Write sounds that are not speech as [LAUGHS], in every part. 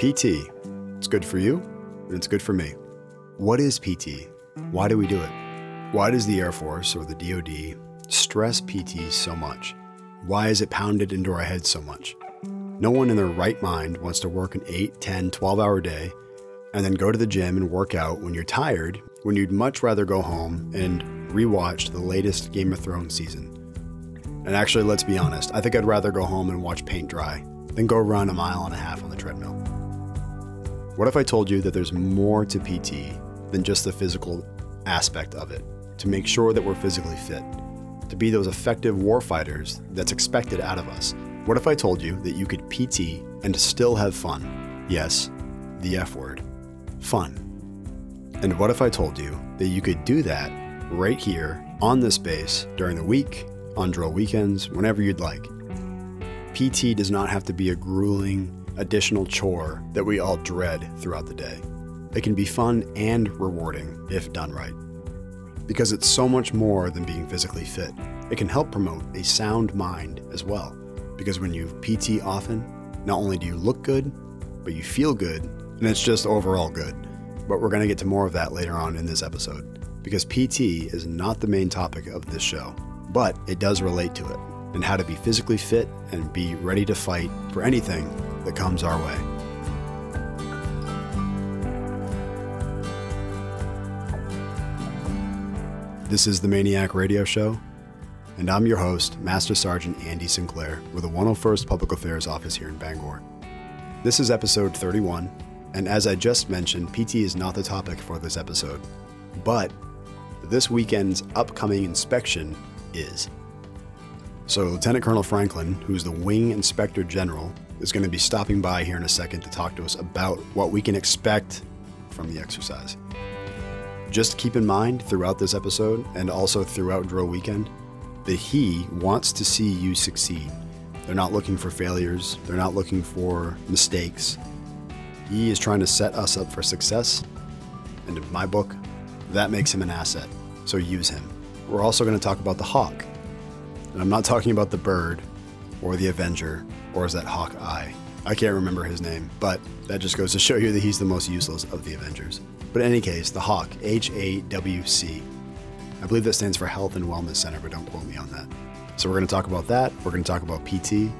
PT. It's good for you, and it's good for me. What is PT? Why do we do it? Why does the Air Force or the DoD stress PT so much? Why is it pounded into our heads so much? No one in their right mind wants to work an 8, 10, 12 hour day and then go to the gym and work out when you're tired, when you'd much rather go home and rewatch the latest Game of Thrones season. And actually, let's be honest, I think I'd rather go home and watch paint dry than go run a mile and a half on the treadmill. What if I told you that there's more to PT than just the physical aspect of it, to make sure that we're physically fit, to be those effective warfighters that's expected out of us? What if I told you that you could PT and still have fun? Yes, the F word fun. And what if I told you that you could do that right here on this base during the week, on drill weekends, whenever you'd like? PT does not have to be a grueling, additional chore that we all dread throughout the day. It can be fun and rewarding if done right. Because it's so much more than being physically fit. It can help promote a sound mind as well. Because when you PT often, not only do you look good, but you feel good, and it's just overall good. But we're going to get to more of that later on in this episode. Because PT is not the main topic of this show, but it does relate to it and how to be physically fit and be ready to fight for anything that comes our way. This is the MAINEiac Radio Show, and I'm your host, Master Sergeant Andy Sinclair, with the 101st Public Affairs Office here in Bangor. This is episode 31, and as I just mentioned, PT is not the topic for this episode, but this weekend's upcoming inspection is. So, Lieutenant Colonel Franklin, who's the Wing Inspector General, is going to be stopping by here in a second to talk to us about what we can expect from the exercise. Just keep in mind throughout this episode and also throughout drill weekend that he wants to see you succeed. They're not looking for failures, they're not looking for mistakes. He is trying to set us up for success, and in my book, that makes him an asset. So use him. We're also going to talk about the hawk. And I'm not talking about the bird or the Avenger or is that Hawkeye? I can't remember his name, but that just goes to show you that he's the most useless of the Avengers. But in any case, the Hawk, H A W C. I believe that stands for Health and Wellness Center, but don't quote me on that. So we're going to talk about that. We're going to talk about PT.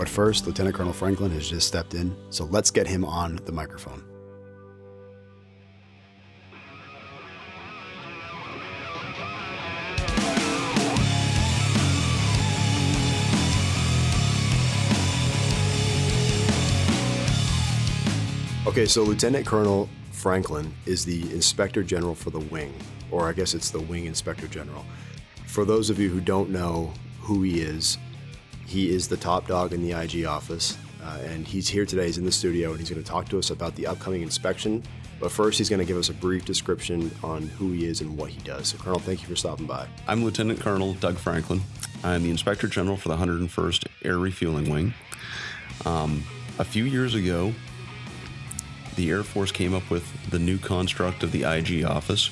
But first, Lieutenant Colonel Franklin has just stepped in, so let's get him on the microphone. Okay, so Lieutenant Colonel Franklin is the Inspector General for the Wing, or I guess it's the Wing Inspector General. For those of you who don't know who he is, he is the top dog in the IG office, uh, and he's here today. He's in the studio, and he's going to talk to us about the upcoming inspection. But first, he's going to give us a brief description on who he is and what he does. So, Colonel, thank you for stopping by. I'm Lieutenant Colonel Doug Franklin. I'm the Inspector General for the 101st Air Refueling Wing. Um, a few years ago, the Air Force came up with the new construct of the IG office.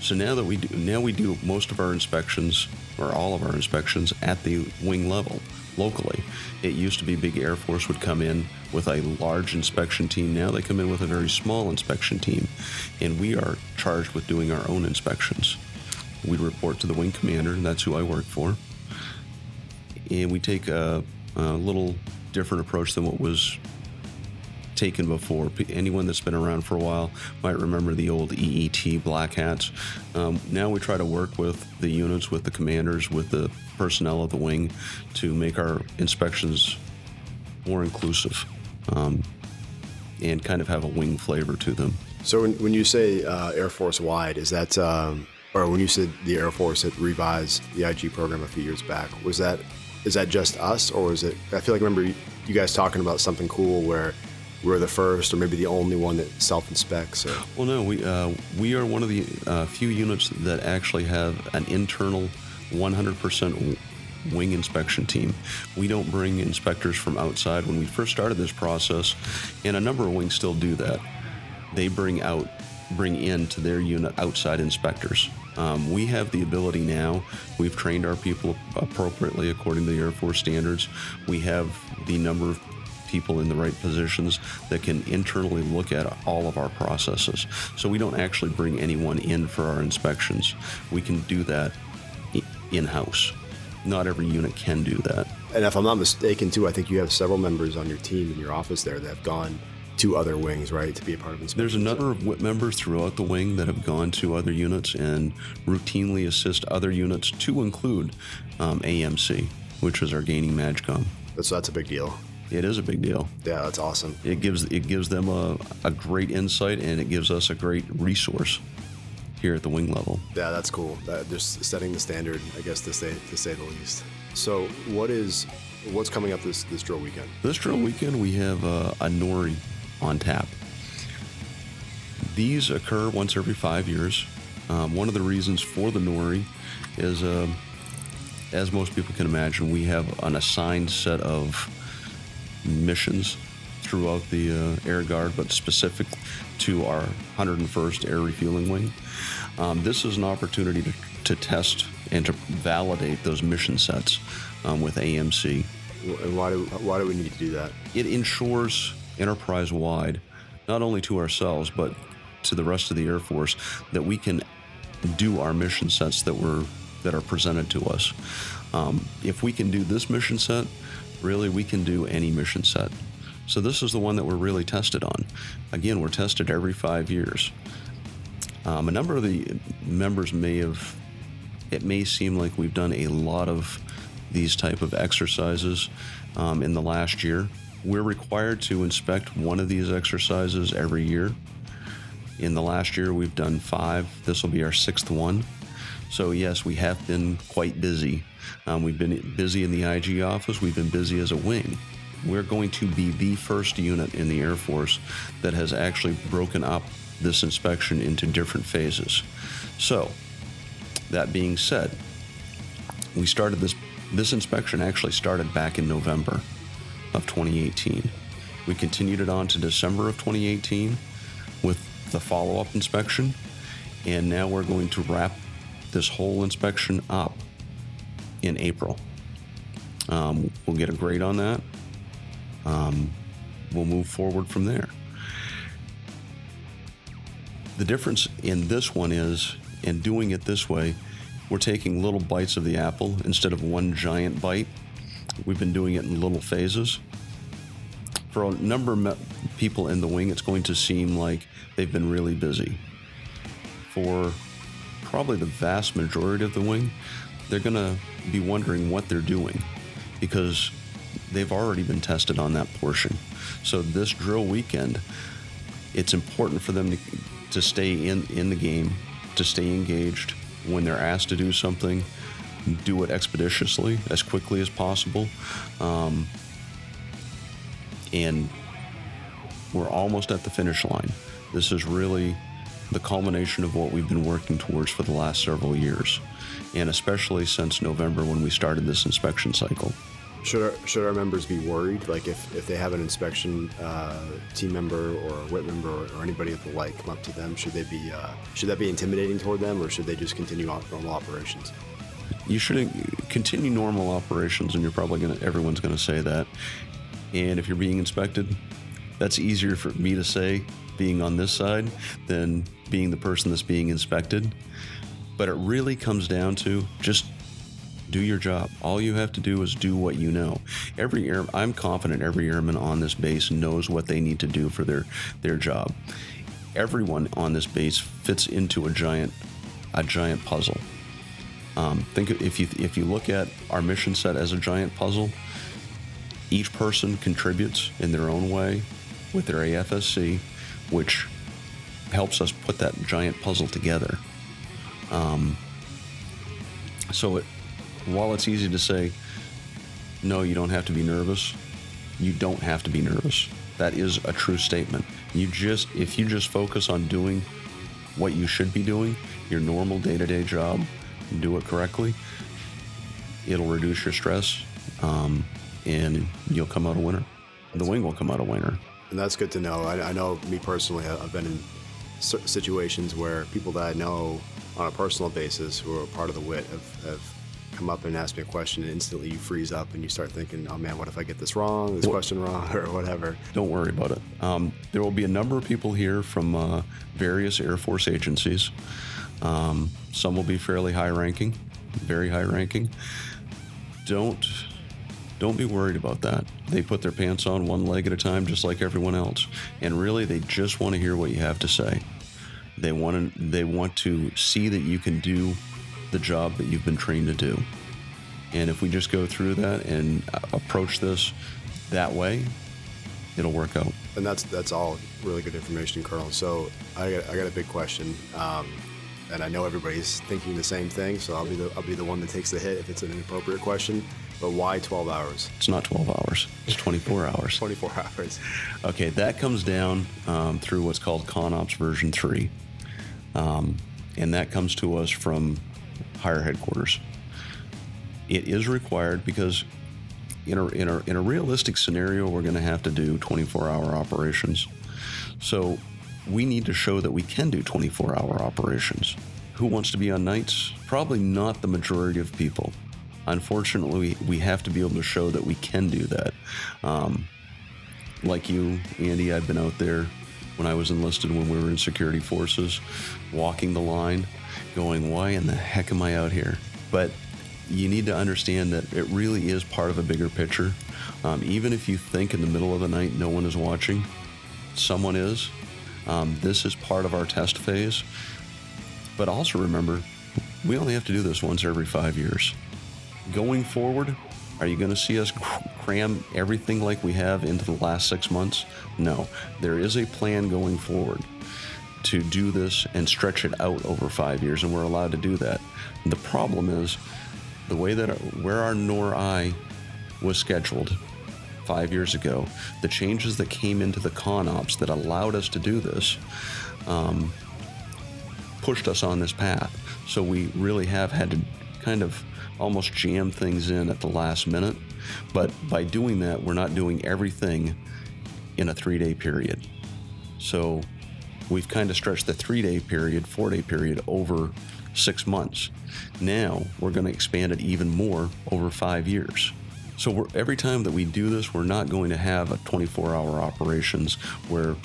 So now that we do, now we do most of our inspections or all of our inspections at the wing level locally. It used to be big Air Force would come in with a large inspection team. Now they come in with a very small inspection team, and we are charged with doing our own inspections. We report to the wing commander, and that's who I work for. And we take a, a little different approach than what was taken before. Anyone that's been around for a while might remember the old EET black hats. Um, now we try to work with the units, with the commanders, with the personnel of the wing to make our inspections more inclusive um, and kind of have a wing flavor to them. So when, when you say uh, Air Force wide, is that, um, or when you said the Air Force had revised the IG program a few years back, was that, is that just us or is it, I feel like I remember you guys talking about something cool where we're the first or maybe the only one that self-inspects? Or? Well, no, we uh, we are one of the uh, few units that actually have an internal 100% wing inspection team. We don't bring inspectors from outside. When we first started this process, and a number of wings still do that, they bring out bring in to their unit outside inspectors. Um, we have the ability now, we've trained our people appropriately according to the Air Force standards. We have the number of people in the right positions that can internally look at all of our processes. So we don't actually bring anyone in for our inspections. We can do that in house. Not every unit can do that. And if I'm not mistaken, too, I think you have several members on your team in your office there that have gone to other wings, right, to be a part of inspections. There's a number of WIT members throughout the wing that have gone to other units and routinely assist other units, to include um, AMC, which is our gaining MAJCOM. So that's a big deal. It is a big deal. Yeah, that's awesome. It gives it gives them a, a great insight and it gives us a great resource here at the wing level. Yeah, that's cool. That just setting the standard, I guess, to say to say the least. So, what is what's coming up this this drill weekend? This drill weekend, we have uh, a NORI on tap. These occur once every five years. Um, one of the reasons for the NORI is, uh, as most people can imagine, we have an assigned set of missions throughout the uh, Air Guard, but specific to our 101st Air Refueling Wing. Um, this is an opportunity to, to, test and to validate those mission sets um, with AMC. And why do, why do we need to do that? It ensures enterprise wide, not only to ourselves, but to the rest of the Air Force, that we can do our mission sets that were that are presented to us. Um, if we can do this mission set, really we can do any mission set. So this is the one that we're really tested on. Again, we're tested every five years. Um, a number of the members may have, it may seem like we've done a lot of these type of exercises um, in the last year. We're required to inspect one of these exercises every year. In the last year, we've done five. This will be our sixth one. So, yes, we have been quite busy. Um, we've been busy in the IG office, we've been busy as a wing. We're going to be the first unit in the Air Force that has actually broken up this inspection into different phases. So, that being said, we started this this inspection actually started back in November of 2018. We continued it on to December of 2018 with the follow-up inspection, and now we're going to wrap this whole inspection up in April. Um, we'll get a grade on that. Um, we'll move forward from there. The difference in this one is, in doing it this way, we're taking little bites of the apple instead of one giant bite. We've been doing it in little phases. For a number of people in the wing, it's going to seem like they've been really busy. For probably the vast majority of the wing, they're going to be wondering what they're doing because they've already been tested on that portion. So this drill weekend, it's important for them to, to stay in, in the game, to stay engaged. When they're asked to do something, do it expeditiously, as quickly as possible. Um, and we're almost at the finish line. This is really the culmination of what we've been working towards for the last several years, and especially since November when we started this inspection cycle. Should our, should our members be worried? Like if, if they have an inspection uh, team member or a WIT member or, or, anybody of the like come up to them, should they be uh, should that be intimidating toward them, or should they just continue on normal operations? You should continue normal operations, and you're probably gonna everyone's gonna say that. And if you're being inspected, that's easier for me to say being on this side than being the person that's being inspected. But it really comes down to just do your job. All you have to do is do what you know. Every air, I'm confident every airman on this base knows what they need to do for their their job. Everyone on this base fits into a giant a giant puzzle. Um, think if you if you look at our mission set as a giant puzzle, each person contributes in their own way with their AFSC, which helps us put that giant puzzle together. Um, so it, while it's easy to say, no, you don't have to be nervous, you don't have to be nervous. That is a true statement. You just, if you just focus on doing what you should be doing, your normal day to day job, do it correctly, it'll reduce your stress um, and you'll come out a winner. The wing will come out a winner. And that's good to know. I, I know me personally, I've been in situations where people that I know on a personal basis who are part of the WIT have, have come up and ask me a question and instantly you freeze up and you start thinking, oh man, what if I get this wrong, this question wrong, [LAUGHS] or whatever? Don't worry about it. Um, there will be a number of people here from uh, various Air Force agencies. Um, some will be fairly high ranking, very high ranking. Don't don't be worried about that. They put their pants on one leg at a time, just like everyone else. And really, they just want to hear what you have to say. They want to, they want to see that you can do the job that you've been trained to do. And if we just go through that and approach this that way, it'll work out. And that's that's all really good information, Colonel. So I got, I got a big question, um, and I know everybody's thinking the same thing. So I'll be the I'll be the one that takes the hit if it's an inappropriate question. But why 12 hours? It's not 12 hours. It's 24 hours. 24 [LAUGHS] hours. Okay, that comes down um, through what's called ConOps version 3. Um, and that comes to us from higher headquarters. It is required because in a, in a, in a realistic scenario, we're going to have to do 24 hour operations. So we need to show that we can do 24 hour operations. Who wants to be on nights? Probably not the majority of people. Unfortunately, we have to be able to show that we can do that. Um, like you, Andy, I've been out there when I was enlisted when we were in security forces, walking the line, going, why in the heck am I out here? But you need to understand that it really is part of a bigger picture. Um, even if you think in the middle of the night no one is watching, someone is. Um, this is part of our test phase. But also remember, we only have to do this once every five years. Going forward, are you going to see us cram everything like we have into the last six months? No. There is a plan going forward to do this and stretch it out over five years, and we're allowed to do that. The problem is the way that where our NOR-I was scheduled five years ago, the changes that came into the ConOps that allowed us to do this um, pushed us on this path. So we really have had to kind of almost jam things in at the last minute. But by doing that, we're not doing everything in a three day period. So we've kind of stretched the three day period, four day period over six months. Now we're going to expand it even more over five years. So every time that we do this, we're not going to have a 24 hour operations where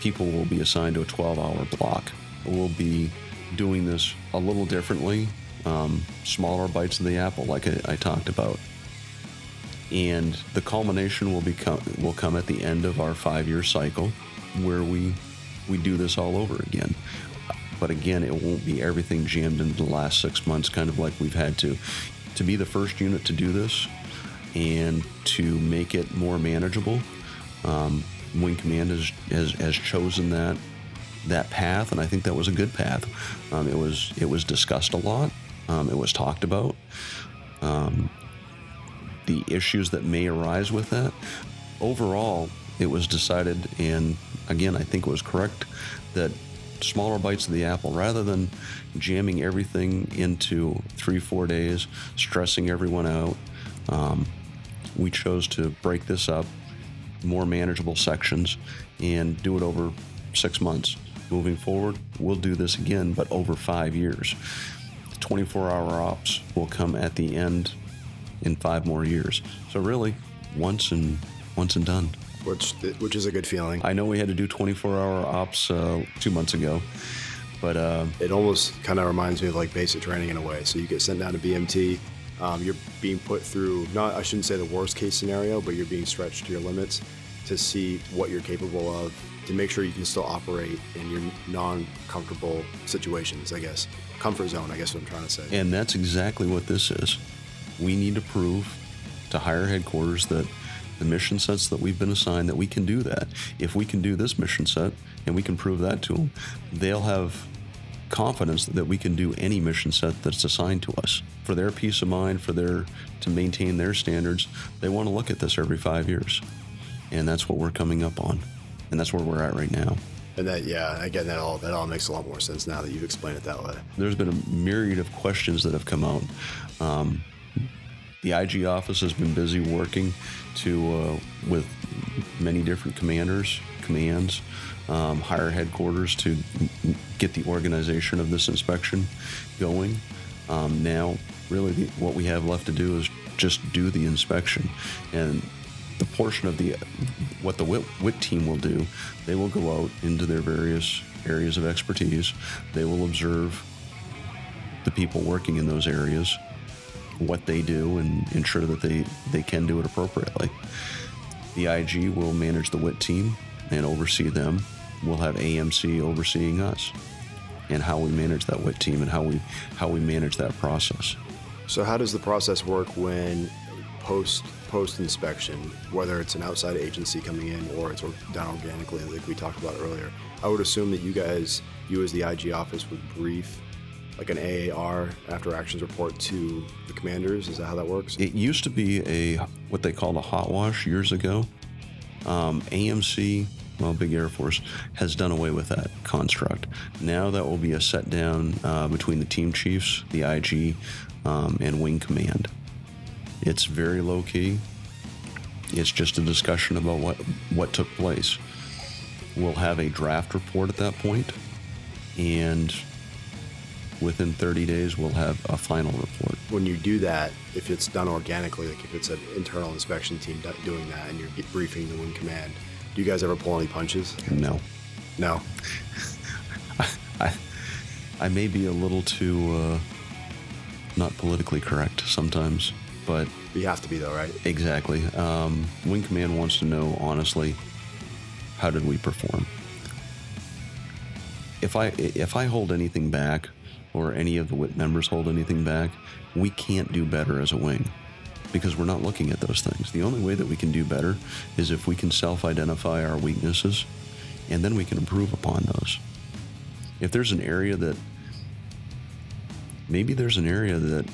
people will be assigned to a 12 hour block. We'll be doing this a little differently, um, smaller bites of the apple, like I, I talked about. And the culmination will become will come at the end of our five year cycle, where we we do this all over again. But again, it won't be everything jammed into the last six months, kind of like we've had to. To be the first unit to do this and to make it more manageable, um, Wing Command has, has, has chosen that that path, and I think that was a good path. Um, it was it was discussed a lot. Um, it was talked about. Um, the issues that may arise with that. Overall, it was decided, and again, I think it was correct, that smaller bites of the apple rather than jamming everything into three, four days, stressing everyone out. Um, we chose to break this up, more manageable sections, and do it over six months. Moving forward, we'll do this again, but over five years. 24 hour ops will come at the end in five more years. So, really, once and once and done which which is a good feeling. I know we had to do 24 hour ops uh, two months ago, but uh, it almost kind of reminds me of like basic training in a way. So you get sent down to BMT. Um, you're being put through not I shouldn't say the worst case scenario, but you're being stretched to your limits to see what you're capable of to make sure you can still operate in your non-comfortable situations. I guess comfort zone. I guess what I'm trying to say. And that's exactly what this is. We need to prove to higher headquarters that the mission sets that we've been assigned that we can do that. If we can do this mission set and we can prove that to them, they'll have confidence that we can do any mission set that's assigned to us. For their peace of mind, for their to maintain their standards, they want to look at this every 5 years. And that's what we're coming up on. And that's where we're at right now. And that, yeah, again, that all that all makes a lot more sense now that you've explained it that way. There's been a myriad of questions that have come out. Um, the IG office has been busy working to uh, with many different commanders, commands, um, higher headquarters to get the organization of this inspection going. Um, now, really, the, what we have left to do is just do the inspection, and the portion of the what the WIT, WIT team will do, they will go out into their various areas of expertise. They will observe the people working in those areas, what they do, and ensure that they, they can do it appropriately. The IG will manage the WIT team and oversee them. We'll have AMC overseeing us and how we manage that WIT team and how we how we manage that process. So how does the process work when post post inspection, whether it's an outside agency coming in or it's done organically, like we talked about earlier? I would assume that you guys, you as the IG office, would brief like an AAR after actions report to the commanders. Is that how that works? It used to be a what they called a hot wash years ago. Um, AMC, well, Big Air Force has done away with that construct. Now that will be a set down uh, between the team chiefs, the IG, um, and Wing Command. It's very low key. It's just a discussion about what what took place. We'll have a draft report at that point, and within 30 days we'll have a final report. When you do that, if it's done organically, like if it's an internal inspection team doing that and you're briefing the Wing Command, do you guys ever pull any punches? No. No. [LAUGHS] I, I may be a little too uh, not politically correct sometimes, but you have to be though, right? Exactly. Um, Wing Command wants to know honestly, how did we perform? If I if I hold anything back, or any of the WIT members hold anything back, we can't do better as a wing because we're not looking at those things. The only way that we can do better is if we can self identify our weaknesses and then we can improve upon those. If there's an area that maybe there's an area that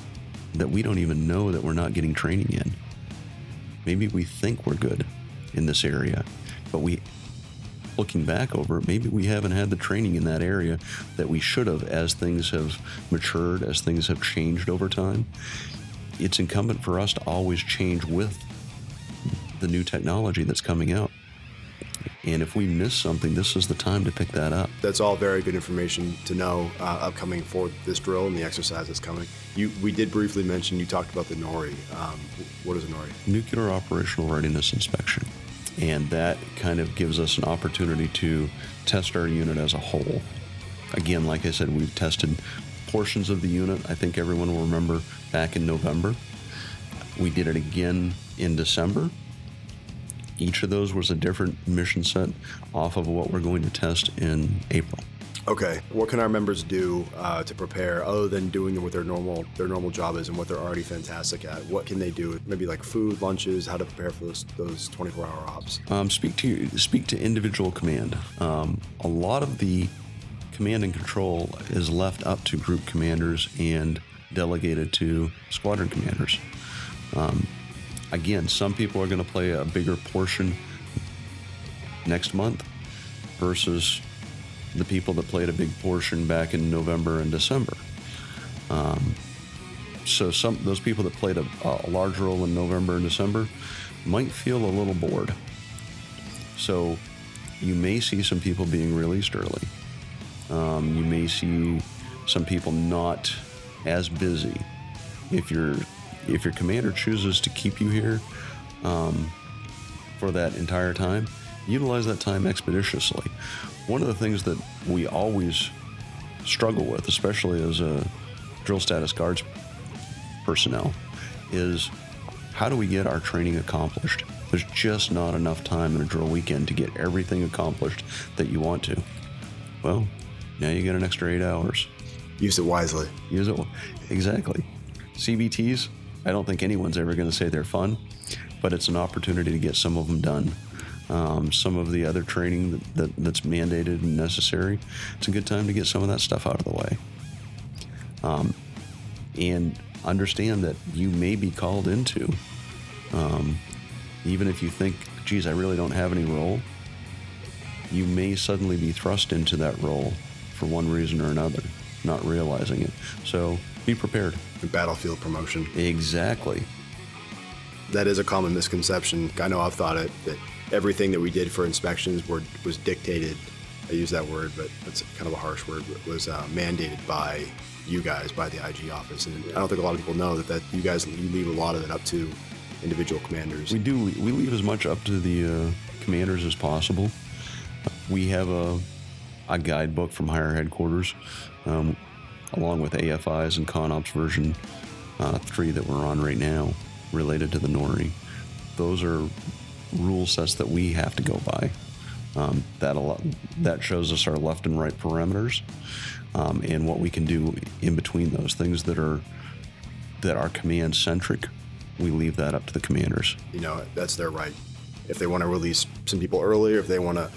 that we don't even know that we're not getting training in. Maybe we think we're good in this area, but we looking back over maybe we haven't had the training in that area that we should have as things have matured, as things have changed over time. It's incumbent for us to always change with the new technology that's coming out. And if we miss something, this is the time to pick that up. That's all very good information to know uh, upcoming for this drill and the exercise that's coming. You, we did briefly mention you talked about the NORI. Um, what is a NORI? Nuclear Operational Readiness Inspection and that kind of gives us an opportunity to test our unit as a whole. Again, like I said, we've tested portions of the unit. I think everyone will remember back in November. We did it again in December. Each of those was a different mission set off of what we're going to test in April. Okay, what can our members do uh, to prepare other than doing what their normal their normal job is and what they're already fantastic at? What can they do? Maybe like food, lunches, how to prepare for those those 24 hour ops. Um, speak to speak to individual command. Um, a lot of the command and control is left up to group commanders and delegated to squadron commanders. Um, again, some people are going to play a bigger portion next month versus the people that played a big portion back in November and December. Um, so some those people that played a, a, large role in November and December might feel a little bored. So you may see some people being released early. Um, you may see some people not as busy. If your if your commander chooses to keep you here um, for that entire time, utilize that time expeditiously one of the things that we always struggle with, especially as a drill status guards personnel, is how do we get our training accomplished? There's just not enough time in a drill weekend to get everything accomplished that you want to. Well, now you get an extra eight hours. Use it wisely. Use it exactly. CBTs, I don't think anyone's ever going to say they're fun, but it's an opportunity to get some of them done um, some of the other training that, that, that's mandated and necessary, it's a good time to get some of that stuff out of the way. Um, and understand that you may be called into, um, even if you think, geez, I really don't have any role, you may suddenly be thrust into that role for one reason or another, not realizing it. So be prepared. Battlefield promotion. Exactly. that is a common misconception. I know I've thought it that everything that we did for inspections were, was dictated. I use that word, but it's kind of a harsh word. Was uh, mandated by you guys, by the IG office, and I don't think a lot of people know that, that you guys you leave a lot of it up to individual commanders. We do. We leave as much up to the uh, commanders as possible. We have a, a guidebook from higher headquarters, um, along with AFI's and ConOps version uh, 3 that we're on right now, related to the NORI. Those are rule sets that we have to go by. Um, that that shows us our left and right parameters, um, and what we can do in between those things that are that are command centric. We leave that up to the commanders. You know, that's their right. If they want to release some people earlier, if they want to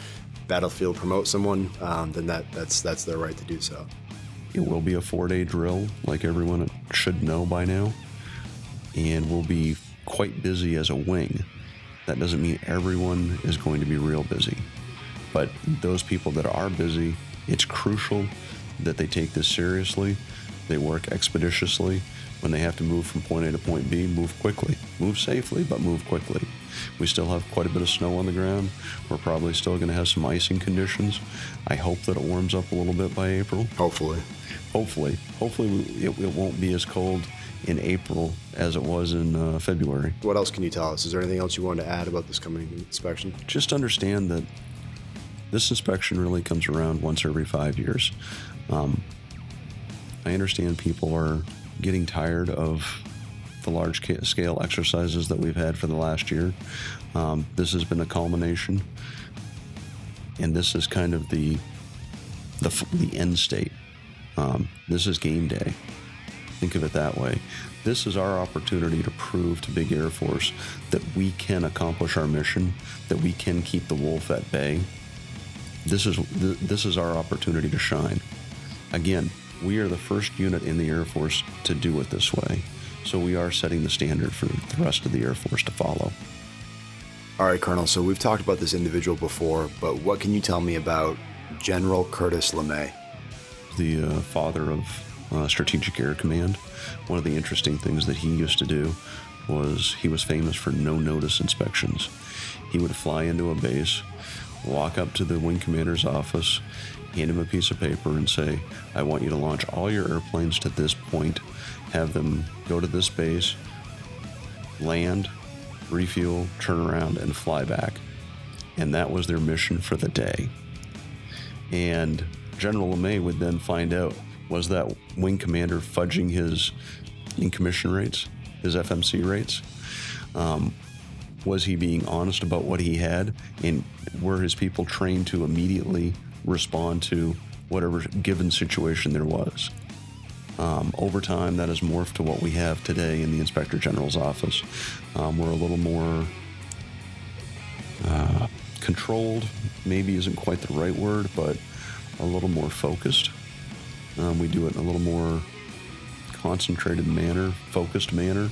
battlefield promote someone, um, then that that's that's their right to do so. It will be a four day drill, like everyone should know by now, and we'll be quite busy as a wing. That doesn't mean everyone is going to be real busy. But those people that are busy, it's crucial that they take this seriously. They work expeditiously. When they have to move from point A to point B, move quickly. Move safely, but move quickly. We still have quite a bit of snow on the ground. We're probably still going to have some icing conditions. I hope that it warms up a little bit by April. Hopefully. Hopefully. Hopefully, it, it won't be as cold in April as it was in uh, February. What else can you tell us? Is there anything else you wanted to add about this coming inspection? Just understand that this inspection really comes around once every five years. Um, I understand people are getting tired of the large scale exercises that we've had for the last year. Um, this has been a culmination, and this is kind of the the, the end state. Um, this is game day. Think of it that way. This is our opportunity to prove to Big Air Force that we can accomplish our mission, that we can keep the wolf at bay. This is this is our opportunity to shine. Again, we are the first unit in the Air Force to do it this way. So we are setting the standard for the rest of the Air Force to follow. All right, Colonel. So we've talked about this individual before, but what can you tell me about General Curtis LeMay? The uh, father of uh, Strategic Air Command. One of the interesting things that he used to do was he was famous for no notice inspections. He would fly into a base, walk up to the wing commander's office, hand him a piece of paper, and say, I want you to launch all your airplanes to this point, have them go to this base, land, refuel, turn around, and fly back. And that was their mission for the day. And General LeMay would then find out was that wing commander fudging his in commission rates, his FMC rates? Um, was he being honest about what he had? And were his people trained to immediately respond to whatever given situation there was? Um, over time, that has morphed to what we have today in the Inspector General's office. Um, we're a little more uh, controlled, maybe isn't quite the right word, but a little more focused. Um, we do it in a little more concentrated manner, focused manner,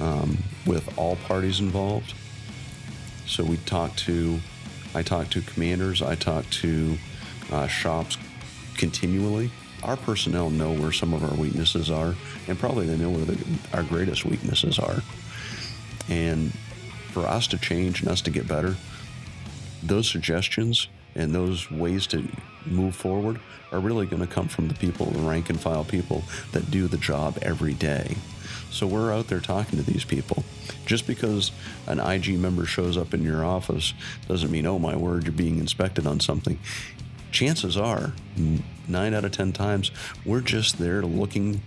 um, with all parties involved. So we talk to, I talk to commanders, I talk to uh, shops continually. Our personnel know where some of our weaknesses are, and probably they know where the, our greatest weaknesses are. And for us to change and us to get better, those suggestions and those ways to move forward are really going to come from the people, the rank and file people that do the job every day. So we're out there talking to these people. Just because an IG member shows up in your office doesn't mean, oh my word, you're being inspected on something. Chances are, nine out of 10 times, we're just there looking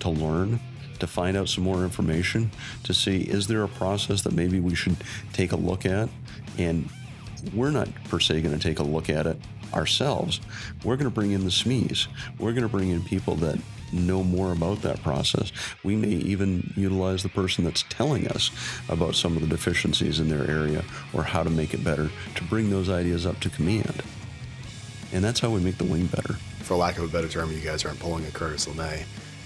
to learn, to find out some more information, to see is there a process that maybe we should take a look at and we're not per se going to take a look at it ourselves. We're going to bring in the SMEs. We're going to bring in people that know more about that process. We may even utilize the person that's telling us about some of the deficiencies in their area or how to make it better to bring those ideas up to command. And that's how we make the wing better. For lack of a better term, you guys aren't pulling a Curtis LeMay.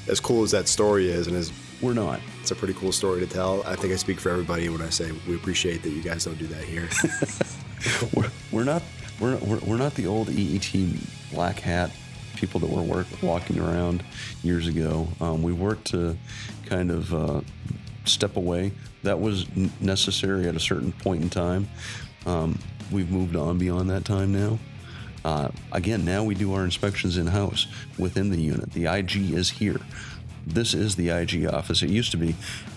As cool as that story is, and as we're not. It's a pretty cool story to tell. I think I speak for everybody when I say we appreciate that you guys don't do that here. [LAUGHS] we're, not we're, we're, we're not the old EET black hat people that were work, walking around years ago. Um, we worked to kind of uh, step away. That was necessary at a certain point in time. Um, we've moved on beyond that time now. Uh, again, now we do our inspections in house within the unit. The IG is here. This is the IG office. It used to be,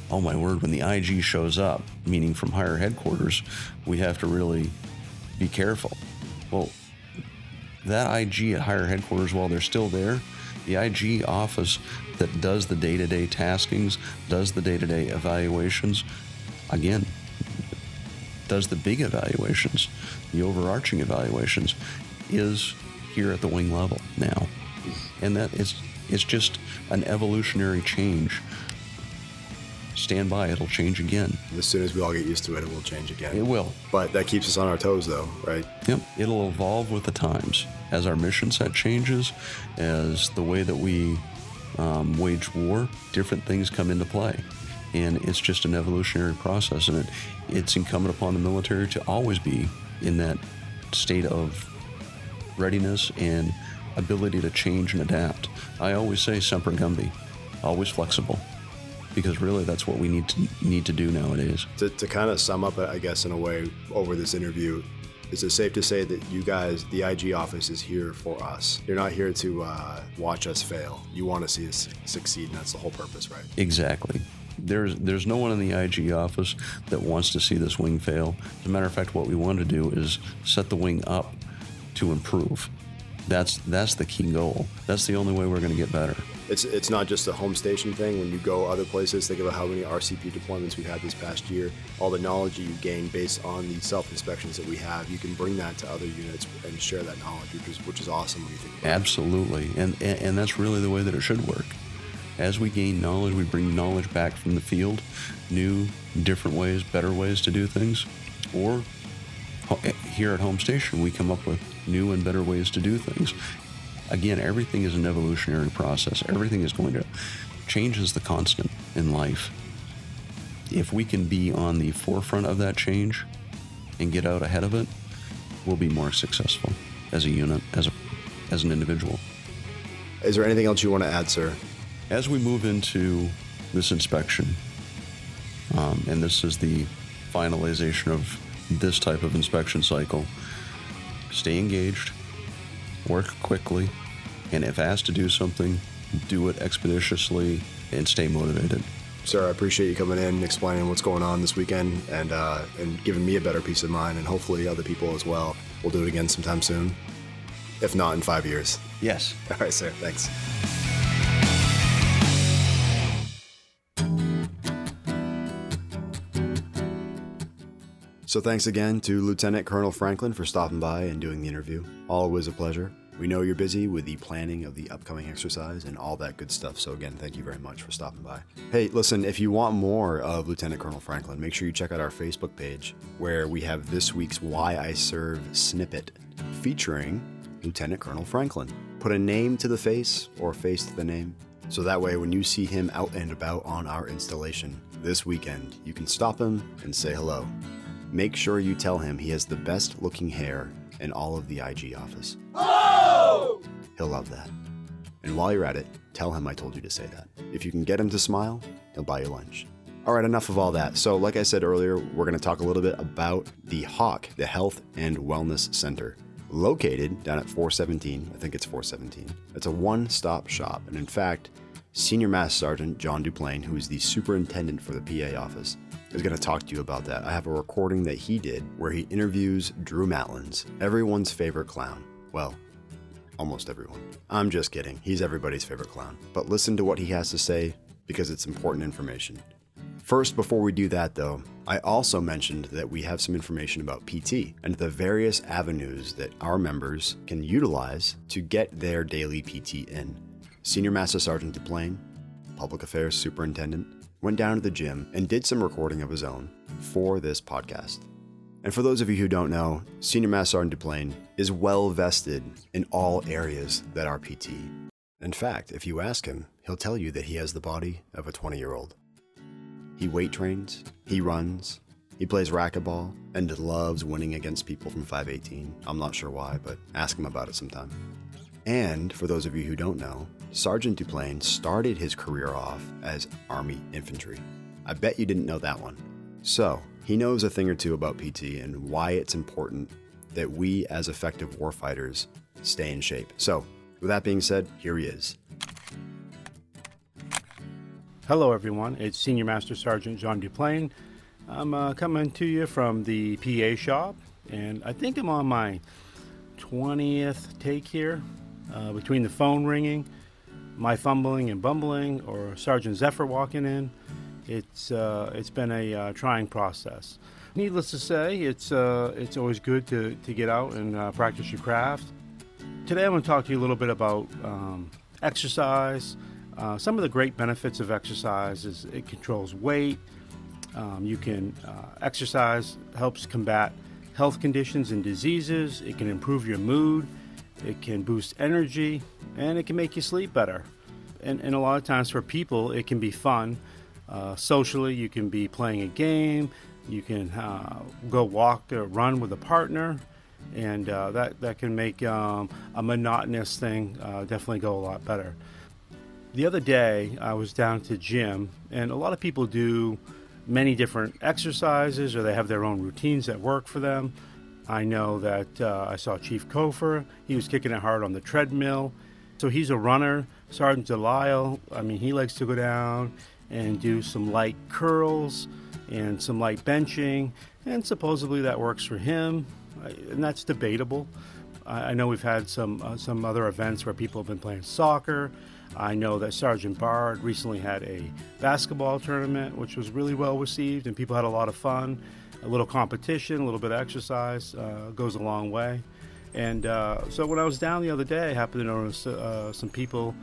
oh my word, when the IG shows up, meaning from higher headquarters, we have to really be careful. Well, that IG at higher headquarters, while they're still there, the IG office that does the day to day taskings, does the day to day evaluations, again, does the big evaluations, the overarching evaluations, is here at the wing level now. And that is it's just an evolutionary change. Stand by, it'll change again. As soon as we all get used to it, it will change again. It will. But that keeps us on our toes, though, right? Yep. It'll evolve with the times. As our mission set changes, as the way that we um, wage war, different things come into play. And it's just an evolutionary process. And it, it's incumbent upon the military to always be in that state of readiness and ability to change and adapt. I always say semper gumby, always flexible, because really that's what we need to need to do nowadays. To, to kind of sum up, I guess, in a way, over this interview, is it safe to say that you guys, the IG office, is here for us? You're not here to uh, watch us fail. You want to see us succeed, and that's the whole purpose, right? Exactly. There's there's no one in the IG office that wants to see this wing fail. As a matter of fact, what we want to do is set the wing up to improve. That's that's the key goal. That's the only way we're going to get better. It's it's not just a home station thing. When you go other places, think about how many RCP deployments we've had this past year. All the knowledge you gain based on the self inspections that we have, you can bring that to other units and share that knowledge, which is which is awesome when you think. Absolutely, and, and and that's really the way that it should work. As we gain knowledge, we bring knowledge back from the field, new, different ways, better ways to do things, or eh, here at Home Station, we come up with new and better ways to do things. Again, everything is an evolutionary process. Everything is going to change is the constant in life. If we can be on the forefront of that change and get out ahead of it, we'll be more successful as a unit, as a as an individual. Is there anything else you want to add, sir? As we move into this inspection, um, and this is the finalization of this type of inspection cycle, stay engaged, work quickly, and if asked to do something, do it expeditiously and stay motivated. Sir, I appreciate you coming in, and explaining what's going on this weekend, and uh, and giving me a better peace of mind, and hopefully other people as well. We'll do it again sometime soon, if not in five years. Yes. All right, sir. Thanks. So thanks again to Lieutenant Colonel Franklin for stopping by and doing the interview. Always a pleasure. We know you're busy with the planning of the upcoming exercise and all that good stuff. So again, thank you very much for stopping by. Hey, listen, if you want more of Lieutenant Colonel Franklin, make sure you check out our Facebook page where we have this week's Why I Serve snippet featuring Lieutenant Colonel Franklin. Put a name to the face or face to the name. So that way, when you see him out and about on our installation this weekend, you can stop him and say hello. Make sure you tell him he has the best looking hair in all of the IG office. Oh! He'll love that. And while you're at it, tell him I told you to say that. If you can get him to smile, he'll buy you lunch. All right, enough of all that. So, like I said earlier, we're going to talk a little bit about the Hawk, the Health and Wellness Center, located down at 417. I think it's 417. It's a one stop shop. And in fact, Senior Master Sergeant John Duplain, who is the superintendent for the PA office, is going to talk to you about that. I have a recording that he did where he interviews Drew Matlins, everyone's favorite clown. Well, almost everyone. I'm just kidding. He's everybody's favorite clown. But listen to what he has to say because it's important information. First, before we do that though, I also mentioned that we have some information about PT and the various avenues that our members can utilize to get their daily PT in. Senior Master Sergeant Duplain, Public Affairs Superintendent, went down to the gym and did some recording of his own for this podcast. And for those of you who don't know, Senior Master Sergeant Duplain is well vested in all areas that are PT. In fact, if you ask him, he'll tell you that he has the body of a 20 year old. He weight trains, he runs, he plays racquetball, and loves winning against people from 518. I'm not sure why, but ask him about it sometime. And for those of you who don't know, Sergeant Duplain started his career off as Army infantry. I bet you didn't know that one. So, he knows a thing or two about PT and why it's important that we, as effective warfighters, stay in shape. So, with that being said, here he is. Hello, everyone. It's Senior Master Sergeant John Duplain. I'm uh, coming to you from the PA shop, and I think I'm on my 20th take here uh, between the phone ringing, my fumbling and bumbling, or Sergeant Zephyr walking in. It's, uh, it's been a uh, trying process. Needless to say, it's, uh, it's always good to, to get out and uh, practice your craft. Today, I'm going to talk to you a little bit about um, exercise. Uh, some of the great benefits of exercise is it controls weight. Um, you can uh, exercise helps combat health conditions and diseases. It can improve your mood. It can boost energy, and it can make you sleep better. And, and a lot of times for people, it can be fun. Uh, socially, you can be playing a game. You can uh, go walk or run with a partner, and uh, that that can make um, a monotonous thing uh, definitely go a lot better. The other day, I was down to gym, and a lot of people do many different exercises or they have their own routines that work for them. I know that uh, I saw Chief Kofer. He was kicking it hard on the treadmill. So he's a runner. Sergeant Delisle, I mean, he likes to go down and do some light curls and some light benching, and supposedly that works for him, and that's debatable. I know we've had some uh, some other events where people have been playing soccer I know that Sergeant Bard recently had a basketball tournament, which was really well received, and people had a lot of fun. A little competition, a little bit of exercise uh, goes a long way. And uh, so when I was down the other day, I happened to notice uh, some people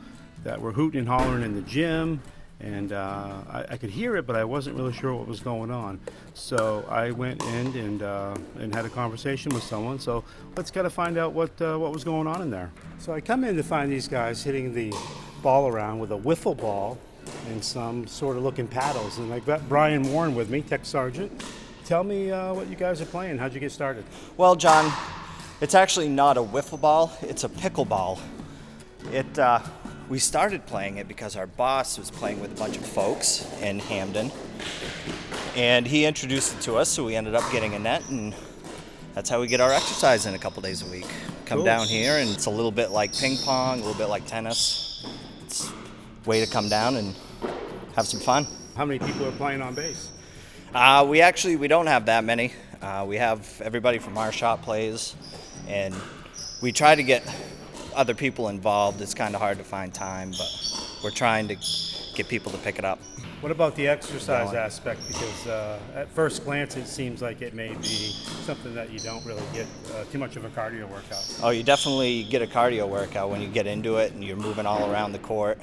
that were hooting and hollering in the gym and uh, I, I, could hear it, but I wasn't really sure what was going on. So I went in and uh, and had a conversation with someone. So let's kind of find out what uh, what was going on in there. So I come in to find these guys hitting the ball around with a wiffle ball and some sort of looking paddles, and I've got Brian Warren with me, tech sergeant. Tell me uh, what you guys are playing. How'd you get started? Well, John, it's actually not a wiffle ball; it's a pickleball. It uh, we started playing it because our boss was playing with a bunch of folks in Hampden. And he introduced it to us, so we ended up getting a net, and that's how we get our exercise in a couple days a week. Come cool. down here, and it's a little bit like ping pong, a little bit like tennis. It's a way to come down and have some fun. How many people are playing on base? Uh, we actually we don't have that many. Uh, we have everybody from our shop plays, and we try to get other people involved, it's kind of hard to find time, but we're trying to get people to pick it up. What about the exercise going. aspect? Because uh, at first glance, it seems like it may be something that you don't really get uh, too much of a cardio workout. Oh, you definitely get a cardio workout when you get into it and you're moving all around the court.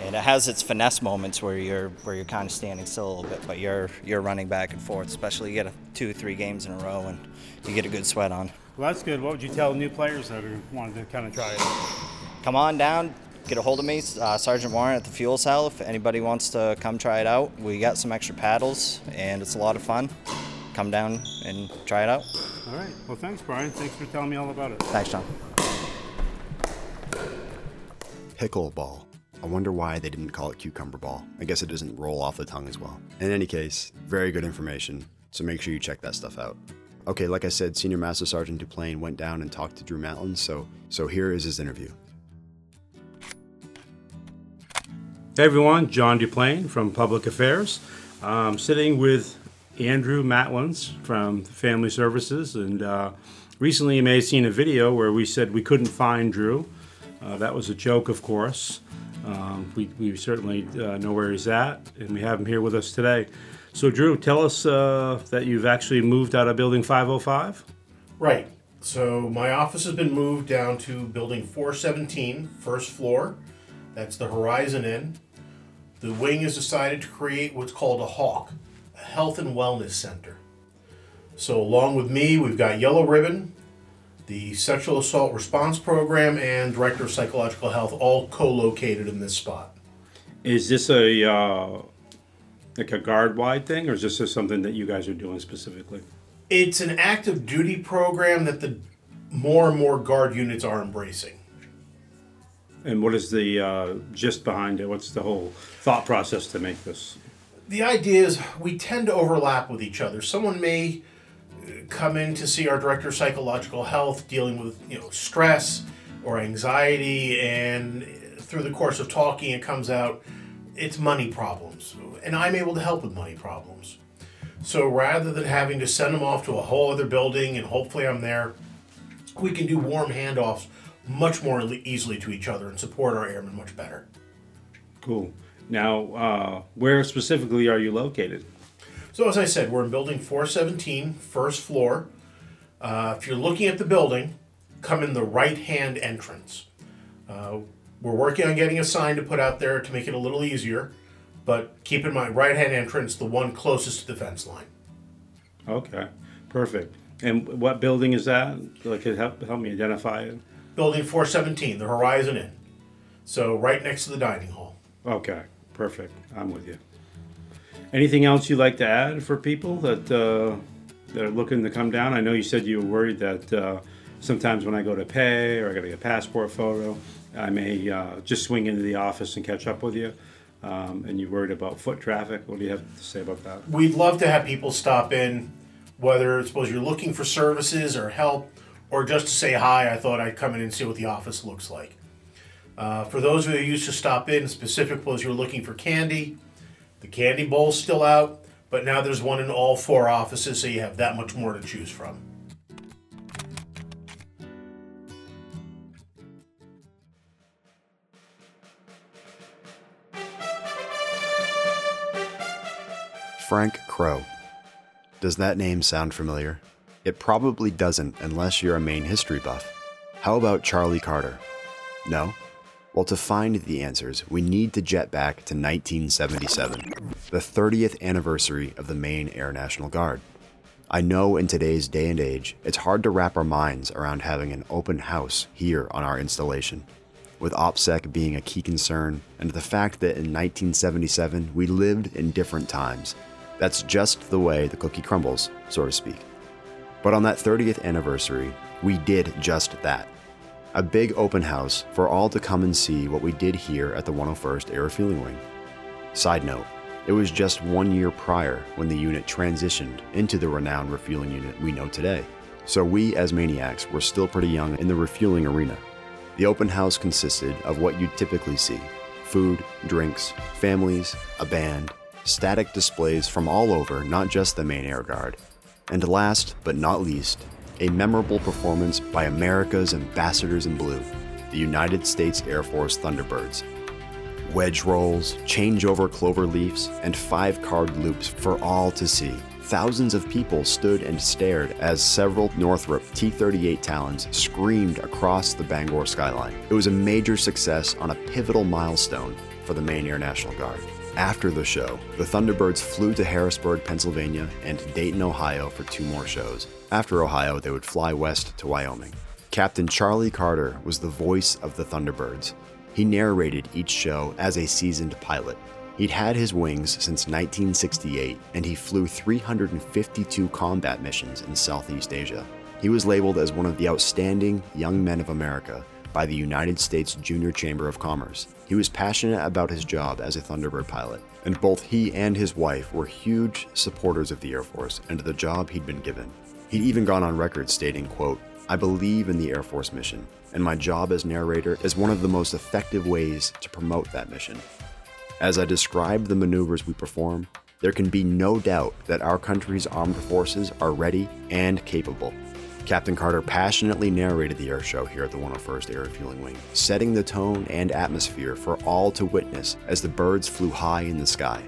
And it has its finesse moments where you're where you're kind of standing still a little bit, but you're you're running back and forth. Especially you get a, two, three games in a row, and you get a good sweat on. Well, that's good. What would you tell new players that are wanting to kind of try it? Come on down, get a hold of me, uh, Sergeant Warren at the fuel cell. If anybody wants to come try it out, we got some extra paddles, and it's a lot of fun. Come down and try it out. All right. Well, thanks, Brian. Thanks for telling me all about it. Thanks, John. Pickleball. I wonder why they didn't call it cucumber ball. I guess it doesn't roll off the tongue as well. In any case, very good information, so make sure you check that stuff out. Okay, like I said, Senior Master Sergeant Duplain went down and talked to Drew Matlin, so so here is his interview. Hey everyone, John Duplain from Public Affairs. I'm sitting with Andrew Matlins from Family Services, and uh, recently you may have seen a video where we said we couldn't find Drew. Uh, that was a joke, of course. Um, we, we certainly uh, know where he's at, and we have him here with us today. So, Drew, tell us uh, that you've actually moved out of building 505. Right. So, my office has been moved down to building 417, first floor. That's the Horizon Inn. The wing has decided to create what's called a HAWC, a Health and Wellness Center. So, along with me, we've got Yellow Ribbon, the Sexual Assault Response Program, and Director of Psychological Health, all co located in this spot. Is this a uh, like a guard wide thing, or is this just something that you guys are doing specifically? It's an active duty program that the more and more guard units are embracing. And what is the uh, gist behind it? What's the whole thought process to make this? The idea is we tend to overlap with each other. Someone may come in to see our director of psychological health dealing with you know stress or anxiety and through the course of talking it comes out it's money problems and i'm able to help with money problems so rather than having to send them off to a whole other building and hopefully i'm there we can do warm handoffs much more easily to each other and support our airmen much better Cool. Now, uh, where specifically are you located? So as I said, we're in building 417, first floor. Uh, if you're looking at the building, come in the right-hand entrance. Uh, we're working on getting a sign to put out there to make it a little easier, but keep in mind, right-hand entrance, the one closest to the fence line. Okay, perfect. And what building is that? Like, could help help me identify it. Building 417, the Horizon Inn. So right next to the dining hall. Okay, perfect. I'm with you. Anything else you'd like to add for people that uh, that are looking to come down? I know you said you were worried that uh, sometimes when I go to pay or I got to get a passport photo, I may uh, just swing into the office and catch up with you. Um, and you're worried about foot traffic. What do you have to say about that? We'd love to have people stop in, whether suppose you're looking for services or help, or just to say hi. I thought I'd come in and see what the office looks like. Uh, for those who used to stop in, specific was you're looking for candy, the candy bowl's still out, but now there's one in all four offices, so you have that much more to choose from. Frank Crowe. Does that name sound familiar? It probably doesn't unless you're a Maine history buff. How about Charlie Carter? No? Well, to find the answers, we need to jet back to 1977, the 30th anniversary of the Maine Air National Guard. I know in today's day and age, it's hard to wrap our minds around having an open house here on our installation, with OPSEC being a key concern, and the fact that in 1977 we lived in different times. That's just the way the cookie crumbles, so to speak. But on that 30th anniversary, we did just that. A big open house for all to come and see what we did here at the 101st Air Refueling Wing. Side note, it was just one year prior when the unit transitioned into the renowned refueling unit we know today. So we, as MAINEiacs, were still pretty young in the refueling arena. The open house consisted of what you'd typically see food, drinks, families, a band, static displays from all over, not just the Maine Air Guard, and last but not least, a memorable performance by America's ambassadors in blue, the United States Air Force Thunderbirds. Wedge rolls, changeover clover leaves, and five card loops for all to see. Thousands of people stood and stared as several Northrop T 38 Talons screamed across the Bangor skyline. It was a major success on a pivotal milestone for the Maine Air National Guard. After the show, the Thunderbirds flew to Harrisburg, Pennsylvania, and Dayton, Ohio for two more shows. After Ohio, they would fly west to Wyoming. Captain Charlie Carter was the voice of the Thunderbirds. He narrated each show as a seasoned pilot. He'd had his wings since 1968, and he flew 352 combat missions in Southeast Asia. He was labeled as one of the outstanding young men of America by the United States Junior Chamber of Commerce. He was passionate about his job as a Thunderbird pilot, and both he and his wife were huge supporters of the Air Force and the job he'd been given. He'd even gone on record stating, quote, I believe in the Air Force mission, and my job as narrator is one of the most effective ways to promote that mission. As I describe the maneuvers we perform, there can be no doubt that our country's armed forces are ready and capable. Captain Carter passionately narrated the air show here at the 101st Air Refueling Wing, setting the tone and atmosphere for all to witness as the birds flew high in the sky.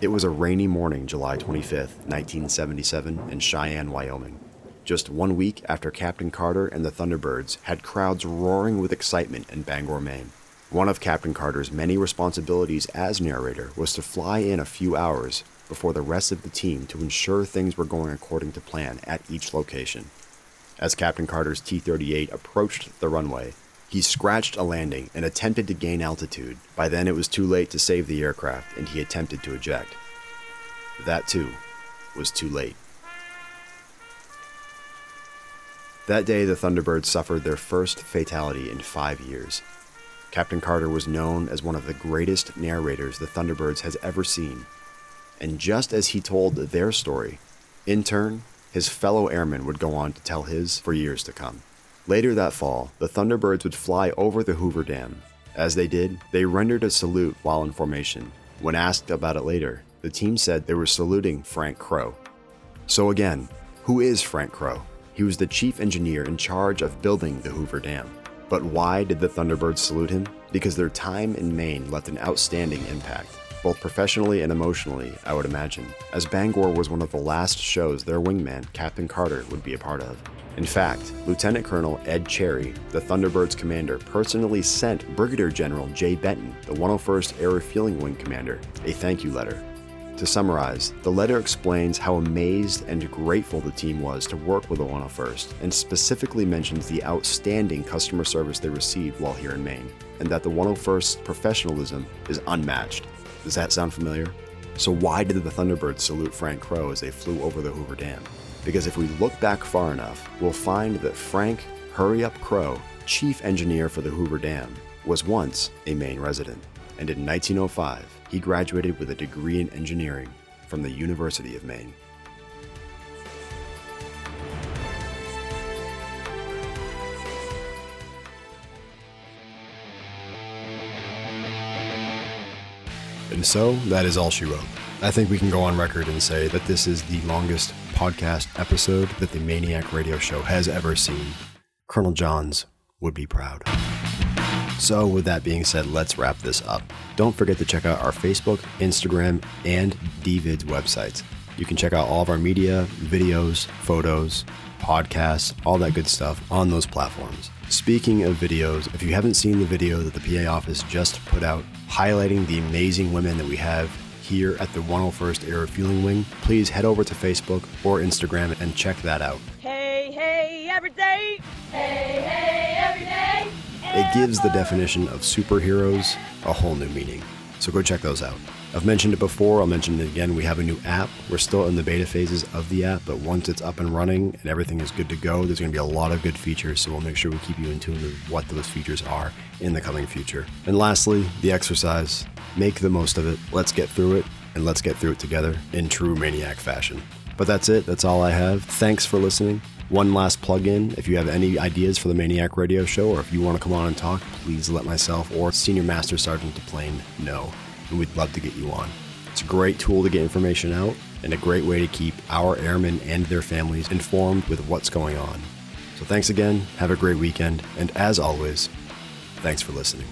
It was a rainy morning, July 25th, 1977, in Cheyenne, Wyoming. Just one week after Captain Carter and the Thunderbirds had crowds roaring with excitement in Bangor, Maine. One of Captain Carter's many responsibilities as narrator was to fly in a few hours before the rest of the team to ensure things were going according to plan at each location. As Captain Carter's T 38 approached the runway, he scratched a landing and attempted to gain altitude. By then, it was too late to save the aircraft, and he attempted to eject. That, too, was too late. That day, the Thunderbirds suffered their first fatality in five years. Captain Carter was known as one of the greatest narrators the Thunderbirds has ever seen. And just as he told their story, in turn, his fellow airmen would go on to tell his for years to come. Later that fall, the Thunderbirds would fly over the Hoover Dam. As they did, they rendered a salute while in formation. When asked about it later, the team said they were saluting Frank Crowe. So again, who is Frank Crowe? He was the chief engineer in charge of building the Hoover Dam. But why did the Thunderbirds salute him? Because their time in Maine left an outstanding impact, both professionally and emotionally, I would imagine, as Bangor was one of the last shows their wingman, Captain Carter, would be a part of. In fact, Lieutenant Colonel Ed Cherry, the Thunderbirds commander, personally sent Brigadier General Jay Benton, the 101st Air Refueling Wing commander, a thank you letter. To summarize, the letter explains how amazed and grateful the team was to work with the 101st, and specifically mentions the outstanding customer service they received while here in Maine, and that the 101st's professionalism is unmatched. Does that sound familiar? So, why did the Thunderbirds salute Frank Crowe as they flew over the Hoover Dam? Because if we look back far enough, we'll find that Frank Hurry Up Crowe, chief engineer for the Hoover Dam, was once a Maine resident, and in 1905, he graduated with a degree in engineering from the University of Maine. And so, that is all she wrote. I think we can go on record and say that this is the longest podcast episode that the MAINEiac Radio Show has ever seen. Colonel Johns would be proud. So, with that being said, let's wrap this up. Don't forget to check out our Facebook, Instagram, and DVIDS websites. You can check out all of our media, videos, photos, podcasts, all that good stuff on those platforms. Speaking of videos, if you haven't seen the video that the PA office just put out highlighting the amazing women that we have here at the 101st Air Refueling Wing, please head over to Facebook or Instagram and check that out. Hey, hey, every day. Hey, hey, every day. It gives the definition of superheroes a whole new meaning. So go check those out. I've mentioned it before, I'll mention it again. We have a new app. We're still in the beta phases of the app, but once it's up and running and everything is good to go, there's going to be a lot of good features. So we'll make sure we keep you in tune with what those features are in the coming future. And lastly, the exercise. Make the most of it. Let's get through it, and let's get through it together in true MAINEiac fashion. But that's it. That's all I have. Thanks for listening. One last plug in if you have any ideas for the MAINEiac Radio Show or if you want to come on and talk, please let myself or Senior Master Sergeant Duplain know, we'd love to get you on. It's a great tool to get information out and a great way to keep our airmen and their families informed with what's going on. So thanks again, have a great weekend, and as always, thanks for listening.